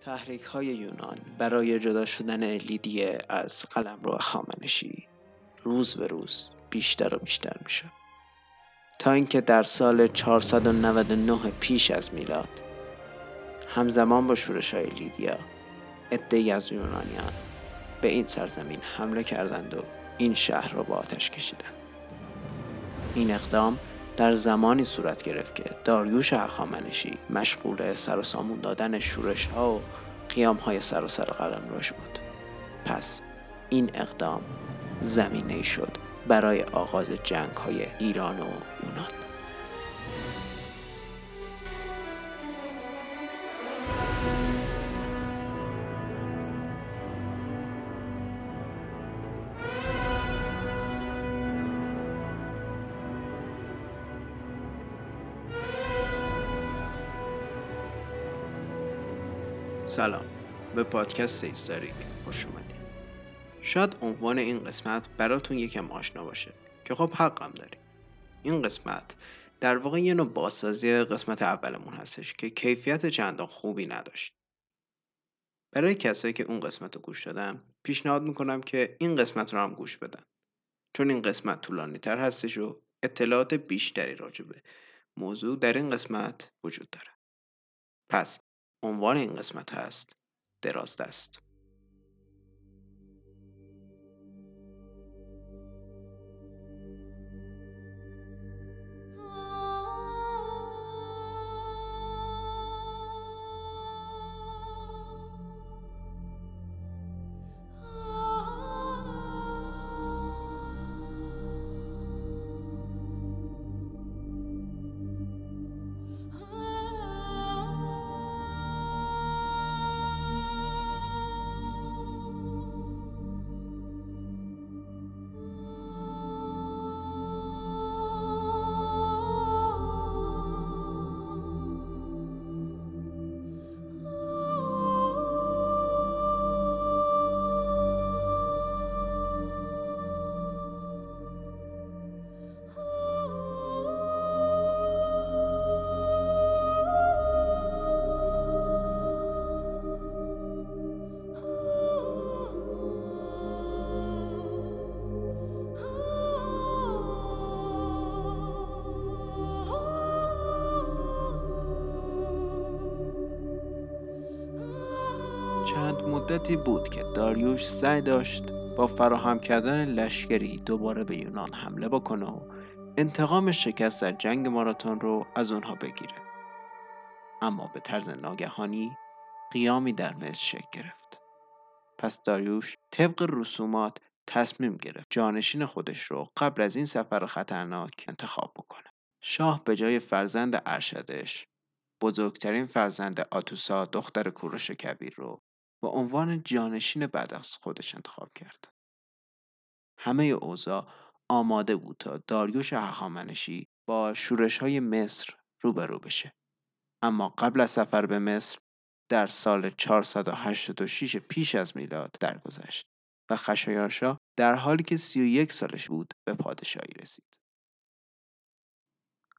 تحریک های یونان برای جدا شدن لیدیه از قلمرو هخامنشی روز به روز بیشتر و بیشتر میشه. تا اینکه در سال 499 پیش از میلاد همزمان با شورش های لیدیا عدهای از یونانیان به این سرزمین حمله کردند و این شهر را با آتش کشیدند. این اقدام در زمانی صورت گرفت که داریوش هخامنشی مشغول سر و سامون دادن شورش ها و قیام های سراسر روش بود. پس این اقدام زمینه شد برای آغاز جنگ های ایران و یونان سلام. به پادکست هیستوریک خوش اومدید. شاید عنوان این قسمت براتون یکم آشنا باشه که خب حقم داری این قسمت در واقع یه نوع بازسازی قسمت اولمون هستش که کیفیت چندان خوبی نداشت. برای کسایی که اون قسمت رو گوش دادم پیشنهاد می‌کنم که این قسمت رو هم گوش بدن. چون این قسمت طولانی تر هستش و اطلاعات بیشتری راجبه موضوع در این قسمت وجود داره. پس عنوان این قسمت هست درازدست چند مدتی بود که داریوش سعی داشت با فراهم کردن لشکری دوباره به یونان حمله بکنه و انتقام شکست در جنگ ماراتون رو از اونها بگیره. اما به طرز ناگهانی قیامی در مصر شکل گرفت. پس داریوش طبق رسومات تصمیم گرفت جانشین خودش رو قبل از این سفر خطرناک انتخاب بکنه. شاه به جای فرزند ارشدش بزرگترین فرزند آتوسا دختر کوروش کبیر رو با عنوان جانشین بعد از خودش انتخاب کرد. همه اوضاع آماده بود تا داریوش هخامنشی با شورش های مصر روبرو بشه. اما قبل از سفر به مصر در سال 486 پیش از میلاد درگذشت و خشایارشا در حالی که 31 سالش بود به پادشاهی رسید.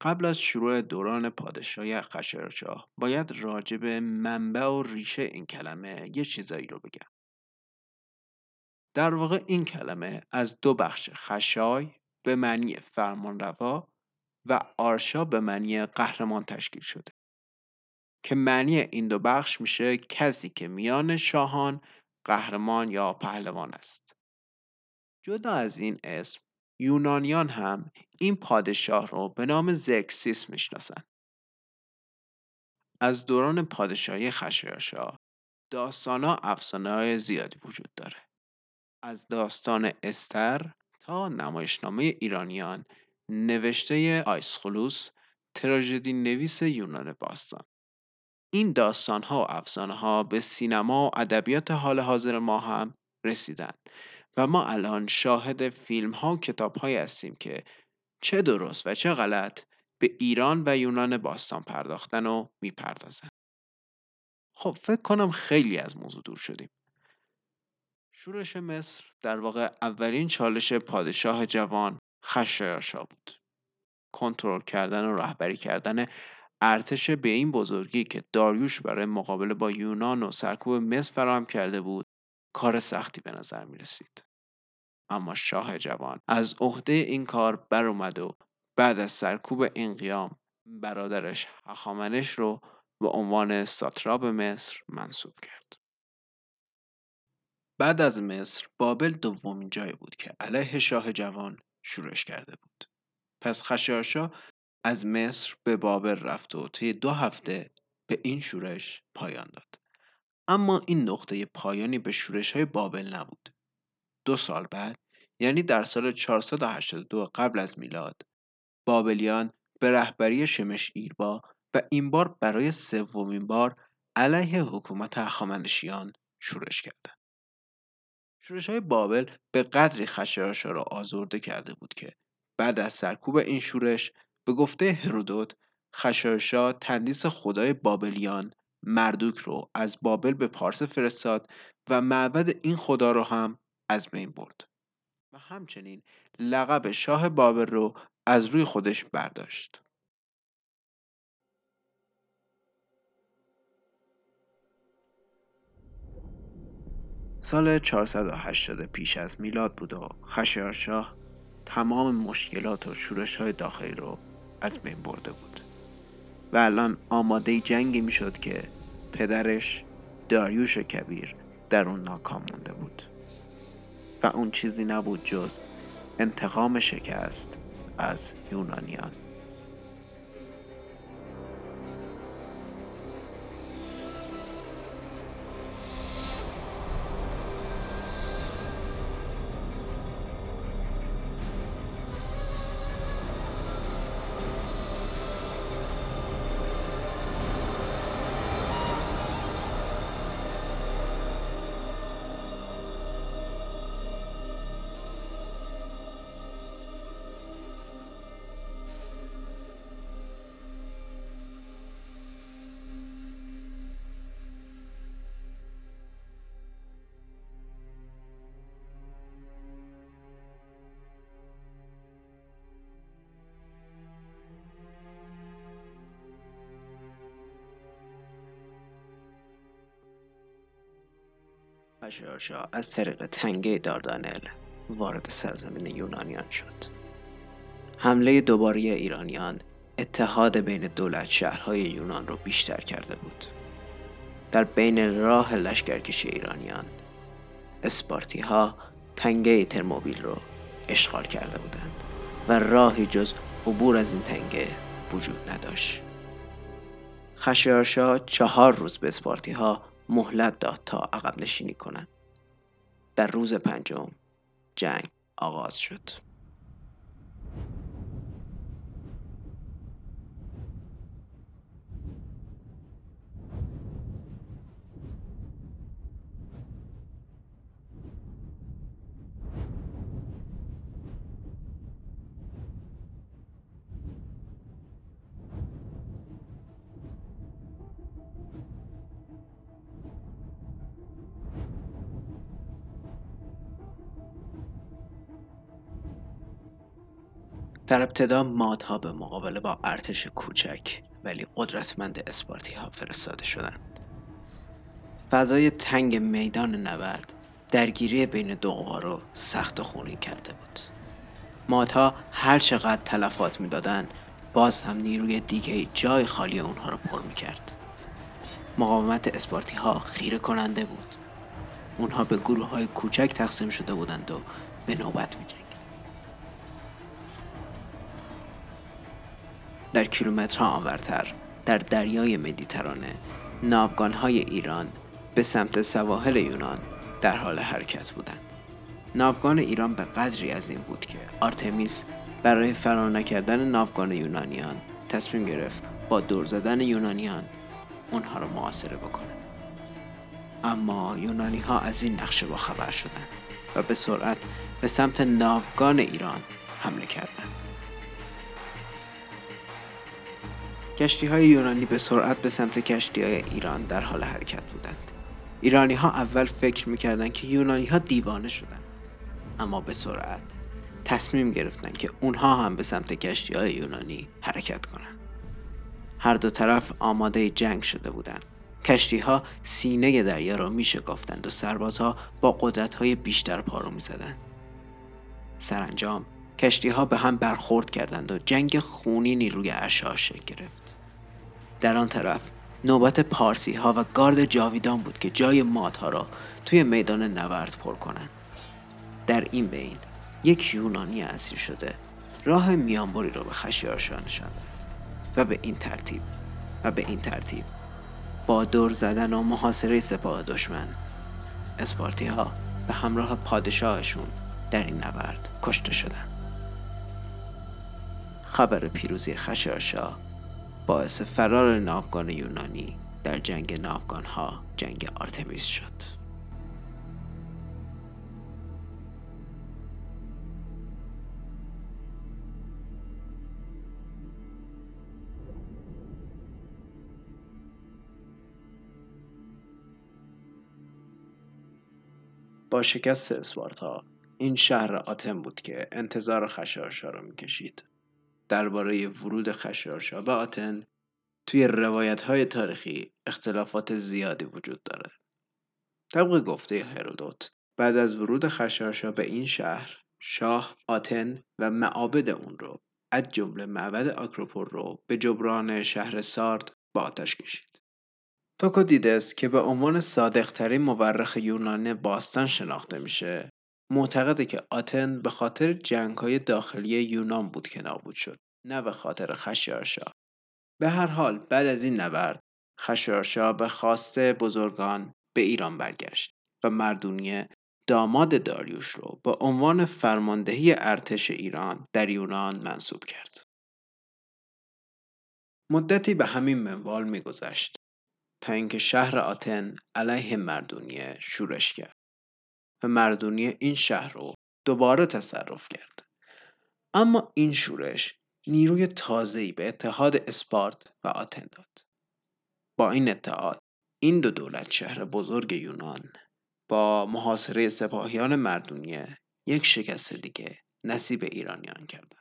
قبل از شروع دوران پادشاهی خشایارشاه باید راجع به منبع و ریشه این کلمه یه چیزایی رو بگم. در واقع این کلمه از دو بخش خشای به معنی فرمانروا و آرشا به معنی قهرمان تشکیل شده که معنی این دو بخش میشه کسی که میان شاهان قهرمان یا پهلوان است جدا از این اسم یونانیان هم این پادشاه رو به نام زرکسیس می‌شناسن. از دوران پادشاهی خشایارشا داستانا افسانه های زیادی وجود داره. از داستان استر تا نمایشنامه ایرانیان نوشته آیسخلوس تراژدی نویس یونان باستان این داستان ها و افسانه ها به سینما و ادبیات حال حاضر ما هم رسیدند و ما الان شاهد فیلم ها و کتاب های هستیم که چه درست و چه غلط به ایران و یونان باستان پرداختن و می‌پردازن. خب فکر کنم خیلی از موضوع دور شدیم. شورش مصر در واقع اولین چالش پادشاه جوان خشایارشا بود. کنترل کردن و رهبری کردن ارتش به این بزرگی که داریوش برای مقابله با یونان و سرکوب مصر فراهم کرده بود کار سختی به نظر می رسید. اما شاه جوان از عهده این کار بر اومد و بعد از سرکوب این قیام برادرش هخامنش رو به عنوان ساتراب مصر منصوب کرد. بعد از مصر بابل دومین جایی بود که علیه شاه جوان شورش کرده بود. پس خشایارشا از مصر به بابل رفت و طی دو هفته به این شورش پایان داد. اما این نقطه پایانی به شورش های بابل نبود. دو سال بعد یعنی در سال 482 قبل از میلاد بابلیان به رهبری شمش ایربا و این بار برای سومین بار علیه حکومت هخامنشیان شورش کردند. شورش های بابل به قدری خشایارشا را آزرده کرده بود که بعد از سرکوب این شورش به گفته هرودوت خشایارشا تندیس خدای بابلیان مردوک رو از بابل به پارس فرستاد و معبد این خدا رو هم از بین برد و همچنین لقب شاه بابل رو از روی خودش برداشت. سال 480 پیش از میلاد بود و خشایارشاه تمام مشکلات و شورش های داخلی رو از بین برده بود و الان آماده جنگی می‌شد که پدرش داریوش کبیر در اون ناکام مونده بود. و اون چیزی نبود جز انتقام شکست از یونانیان. خشایارشا از طریق تنگه داردانل وارد سرزمین یونانیان شد. حمله دوباره ایرانیان اتحاد بین دولت شهرهای یونان رو بیشتر کرده بود. در بین راه لشکرکشی ایرانیان اسپارتی ها تنگه ترموبیل رو اشغال کرده بودند و راهی جز عبور از این تنگه وجود نداشت. خشایارشا چهار روز به اسپارتی ها مهلت داد تا عقب نشینی کنند. در روز پنجم جنگ آغاز شد. در ابتدا مادها به مقابله با ارتش کوچک ولی قدرتمند اسپارتی ها فرستاده شدند. فضای تنگ میدان نبرد درگیری بین دو قوا رو سخت و خونین کرده بود. مادها هر چقدر تلفات می‌دادند باز هم نیروی دیگه جای خالی اونها رو پر می‌کرد. مقاومت اسپارتی ها خیره کننده بود. اونها به گروه های کوچک تقسیم شده بودند و به نوبت می در کیلومترها آنورتر در دریای مدیترانه. ناوگانهای ایران به سمت سواحل یونان در حال حرکت بودند. ناوگان ایران به قدری از این بود که آرتمیس برای فرار نکردن ناوگان یونانیان تصمیم گرفت با دور زدن یونانیان اونها را معاصره بکنه. اما یونانی ها از این نقشه با خبر شدند و به سرعت به سمت ناوگان ایران حمله کردند. کشتی های یونانی به سرعت به سمت کشتی های ایران در حال حرکت بودند. ایرانی ها اول فکر می‌کردند که یونانی ها دیوانه شدند. اما به سرعت تصمیم گرفتند که اونها هم به سمت کشتی های یونانی حرکت کنند. هر دو طرف آماده جنگ شده بودند کشتی ها سینه دریا را می شکافتند و سربازها با قدرت های بیشتر پارو می زدند. سرانجام کشتی ها به هم برخورد کردند و جنگ خونینی روی ارشاه شکل گرفت. در آن طرف نوبت پارسی ها و گارد جاویدان بود که جای مادها را توی میدان نبرد پر کنند. در این بین یک یونانی اسیر شده راه میانبری را به خشیارشاه نشان و به این ترتیب و به این ترتیب با دور زدن و محاصره سپاه دشمن اسپارتی ها به همراه پادشاهشون در این نبرد کشته شدند. خبر پیروزی خشایارشاه باعث فرار ناوگان یونانی در جنگ ناوگان ها جنگ آرتمیس شد. با شکست اسپارتا این شهر آتن بود که انتظار خشایارشا را می‌کشید درباره ورود خشایارشا به آتن توی روایت های تاریخی اختلافات زیادی وجود داره. طبق گفته هرودوت بعد از ورود خشایارشا به این شهر شاه آتن و معابد اون رو از جمله معبد آکروپول رو به جبران شهر سارد با آتش کشید. توکودیدس که به عنوان صادقترین مورخ یونان باستان شناخته میشه معتقده که آتن به خاطر جنگهای داخلی یونان بود که نابود شد نه به خاطر خشیارشا به هر حال بعد از این نبرد خشیارشا به خواسته بزرگان به ایران برگشت و مردونیه داماد داریوش رو به عنوان فرماندهی ارتش ایران در یونان منصوب کرد. مدتی به همین منوال میگذشت تا اینکه شهر آتن علیه مردونیه شورش کرد و مردونیه این شهر رو دوباره تصرف کرد. اما این شورش نیروی تازه‌ای به اتحاد اسپارت و آتن داد. با این اتحاد این دو دولت شهر بزرگ یونان با محاصره سپاهیان مردونیه یک شکست دیگه نصیب ایرانیان کردند.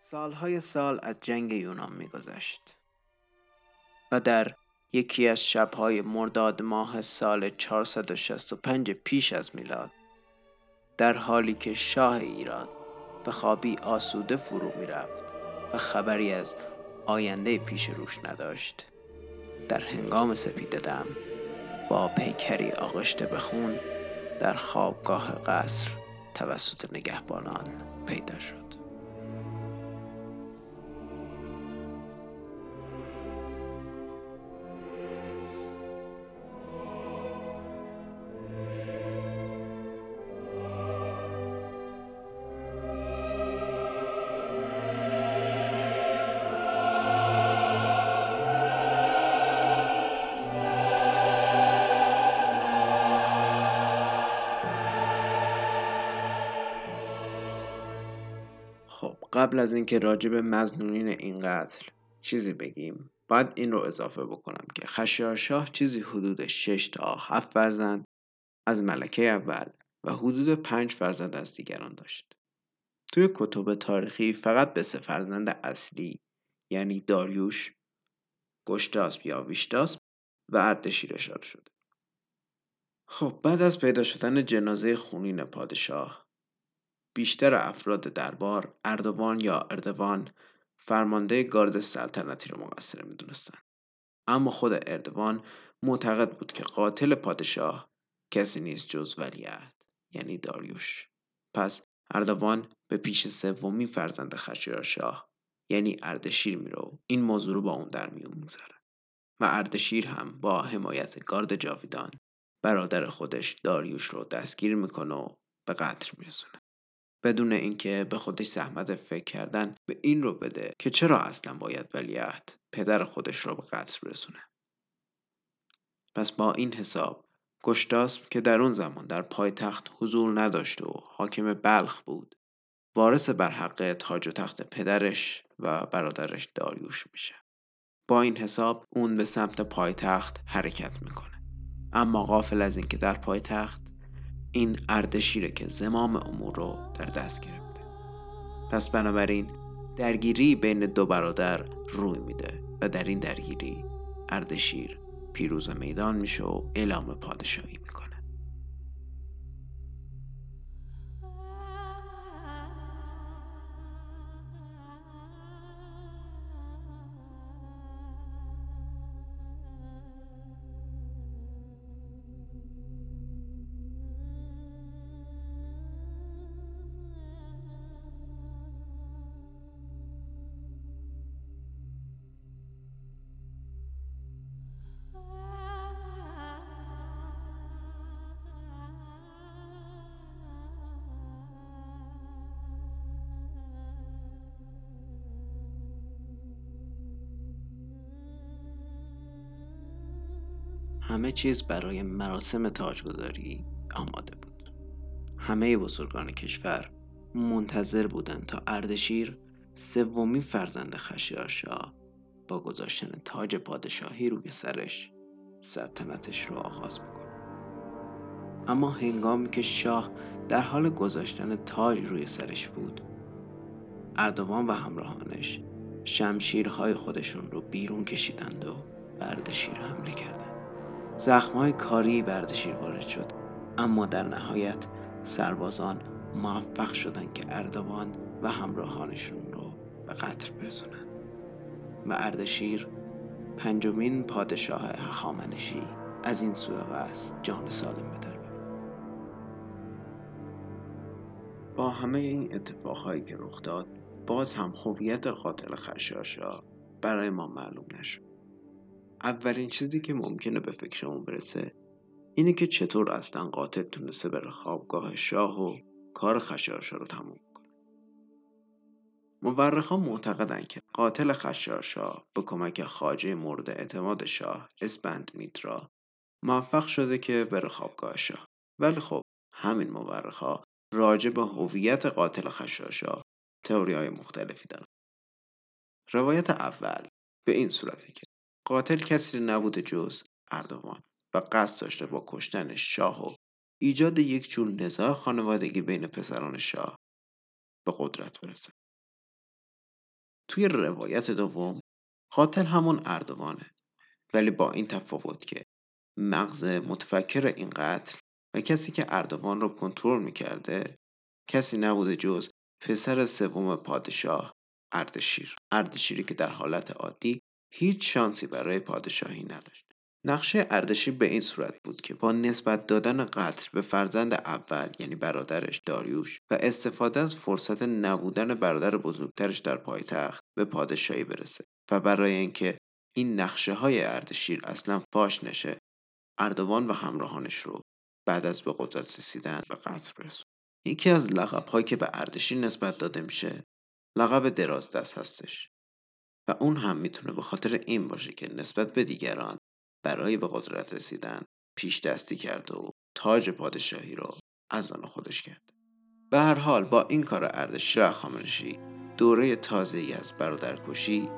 سالهای سال از جنگ یونان میگذشت. و در یکی از شبهای مرداد ماه سال 465 پیش از میلاد در حالی که شاه ایران به خوابی آسوده فرو می‌رفت و خبری از آینده پیش روش نداشت در هنگام سپیده دم با پیکری آغشته به خون در خوابگاه قصر توسط نگهبانان پیدا شد. قبل از اینکه راجع به مزنونین این قتل چیزی بگیم باید این رو اضافه بکنم که خشیارشاه چیزی حدود 6 تا 7 فرزند از ملکه اول و حدود 5 فرزند از دیگران داشت. توی کتب تاریخی فقط به سه فرزند اصلی یعنی داریوش، گشتاسپ یا ویشتاسپ و اردشیر اشاره شده. خب بعد از پیدا شدن جنازه خونین پادشاه بیشتر افراد دربار اردوان یا اردوان فرمانده گارد سلطنتی رو مقصر می‌دونستن. اما خود اردوان معتقد بود که قاتل پادشاه کسی نیست جز ولیعهد یعنی داریوش. پس اردوان به پیش سومی فرزند خشایارشاه یعنی اردشیر میرو این موضوع رو با اون در میون می‌ذاره و اردشیر هم با حمایت گارد جاویدان برادر خودش داریوش رو دستگیر می‌کنه و به قتل میرسونه. بدون اینکه به خودش زحمت فکر کردن به این رو بده که چرا اصلا باید ولیعهد پدر خودش رو به قتل برسونه. پس با این حساب گشتاسب که در اون زمان در پایتخت حضور نداشت و حاکم بلخ بود وارث بر حق تاج و تخت پدرش و برادرش داریوش میشه. با این حساب اون به سمت پایتخت حرکت می‌کنه. اما غافل از اینکه در پایتخت این اردشیره که زمام امور رو در دست گرفته. پس بنابراین درگیری بین دو برادر روی میده و در این درگیری اردشیر پیروز میدان میشه و اعلام پادشاهی می‌کنه. همه چیز برای مراسم تاجگذاری آماده بود. همه بزرگان کشور منتظر بودند تا اردشیر سومین فرزند خشیارشاه با گذاشتن تاج پادشاهی روی سرش سلطنتش رو آغاز می‌کنه اما هنگامی که شاه در حال گذاشتن تاج روی سرش بود اردوان و همراهانش شمشیرهای خودشون رو بیرون کشیدند و به اردشیر حمله کردند. زخمهای کاری بردشیر وارد شد. اما در نهایت سربازان موفق شدند که اردوان و همراهانشون رو به قتل برسونن و اردشیر پنجمین پادشاه هخامنشی از این سوء قصد جان سالم به در با همه این اتفاقهایی که رخ داد باز هم هویت قاتل خشاشا برای ما معلوم نشد. اولین چیزی که ممکنه به فکرمون برسه اینه که چطور اصلا قاتل تونسته بره خوابگاه شاه و کار خشایارشا رو تموم کنه. مورخان معتقدن که قاتل خشایارشا به کمک خاجه مورد اعتماد شاه اسپند میترا موفق شده که بره خوابگاه شاه. ولی خب همین مورخا راجع به هویت قاتل خشایارشا تئوری های مختلفی دارن. روایت اول به این صورته که قاتل کسی نبوده جز اردوان و قصد داشته با کشتن شاه و ایجاد یک جور نزاع خانوادگی بین پسران شاه به قدرت برسه. توی روایت دوم قاتل همون اردوانه ولی با این تفاوت که مغز متفکر این قتل و کسی که اردوان رو کنترل می‌کرده کسی نبوده جز پسر سوم پادشاه اردشیر. اردشیری که در حالت عادی هیچ شانسی برای پادشاهی نداشت. نقشه اردشیر به این صورت بود که با نسبت دادن قتل به فرزند اول یعنی برادرش داریوش و استفاده از فرصت نبودن برادر بزرگترش در پایتخت به پادشاهی برسه و برای اینکه این نقشه های اردشیر اصلا فاش نشه اردوان و همراهانش رو بعد از به قدرت رسیدن به قتل برسون یکی از لقب که به اردشیر نسبت داده میشه لقب دراز دست هستش و اون هم می‌تونه به خاطر این باشه که نسبت به دیگران برای به قدرت رسیدن پیش دستی کرد و تاج پادشاهی رو از آن خودش کرد. به هر حال با این کار اردشیر خامنشی دوره تازه ای از برادرکشی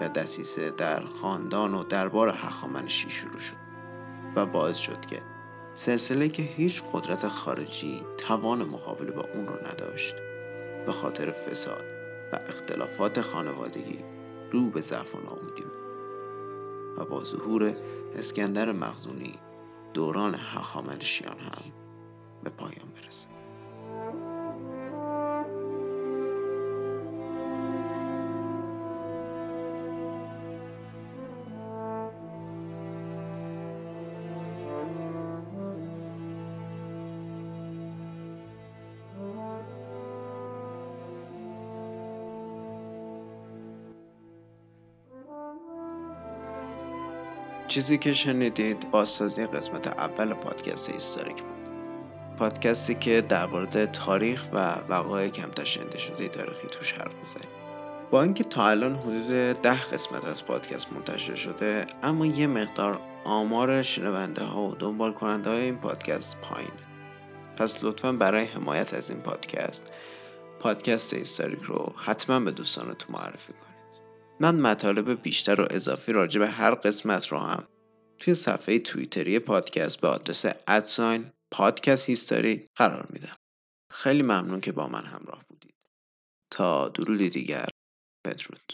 و دسیسه در خاندان و دربار هخامنشی شروع شد و باعث شد که سلسله که هیچ قدرت خارجی توان مقابله با اون رو نداشت به خاطر فساد و اختلافات خانوادگی رو به ضعف و ناامیدی و با ظهور اسکندر مخزونی دوران هخامنشیان هم به پایان برسه چیزی که شنیدید بازسازی قسمت اول پادکست هیستوریک بود. پادکستی که در مورد تاریخ و وقایع کمتر شنیده شده تاریخی توش حرف می‌زنیم. با اینکه تا الان حدود ده قسمت از پادکست منتشر شده اما یه مقدار آمار شنونده ها و دنبال کننده های این پادکست پایین. پس لطفا برای حمایت از این پادکست پادکست هیستوریک رو حتما به دوستانتون معرفی کنید. من مطالب بیشتر و اضافی راجع به هر قسمت رو هم توی صفحه توییتری پادکست به آدرس ادساین پادکست هیستوری قرار میدم. خیلی ممنون که با من همراه بودید. تا درود دیگر بدرود.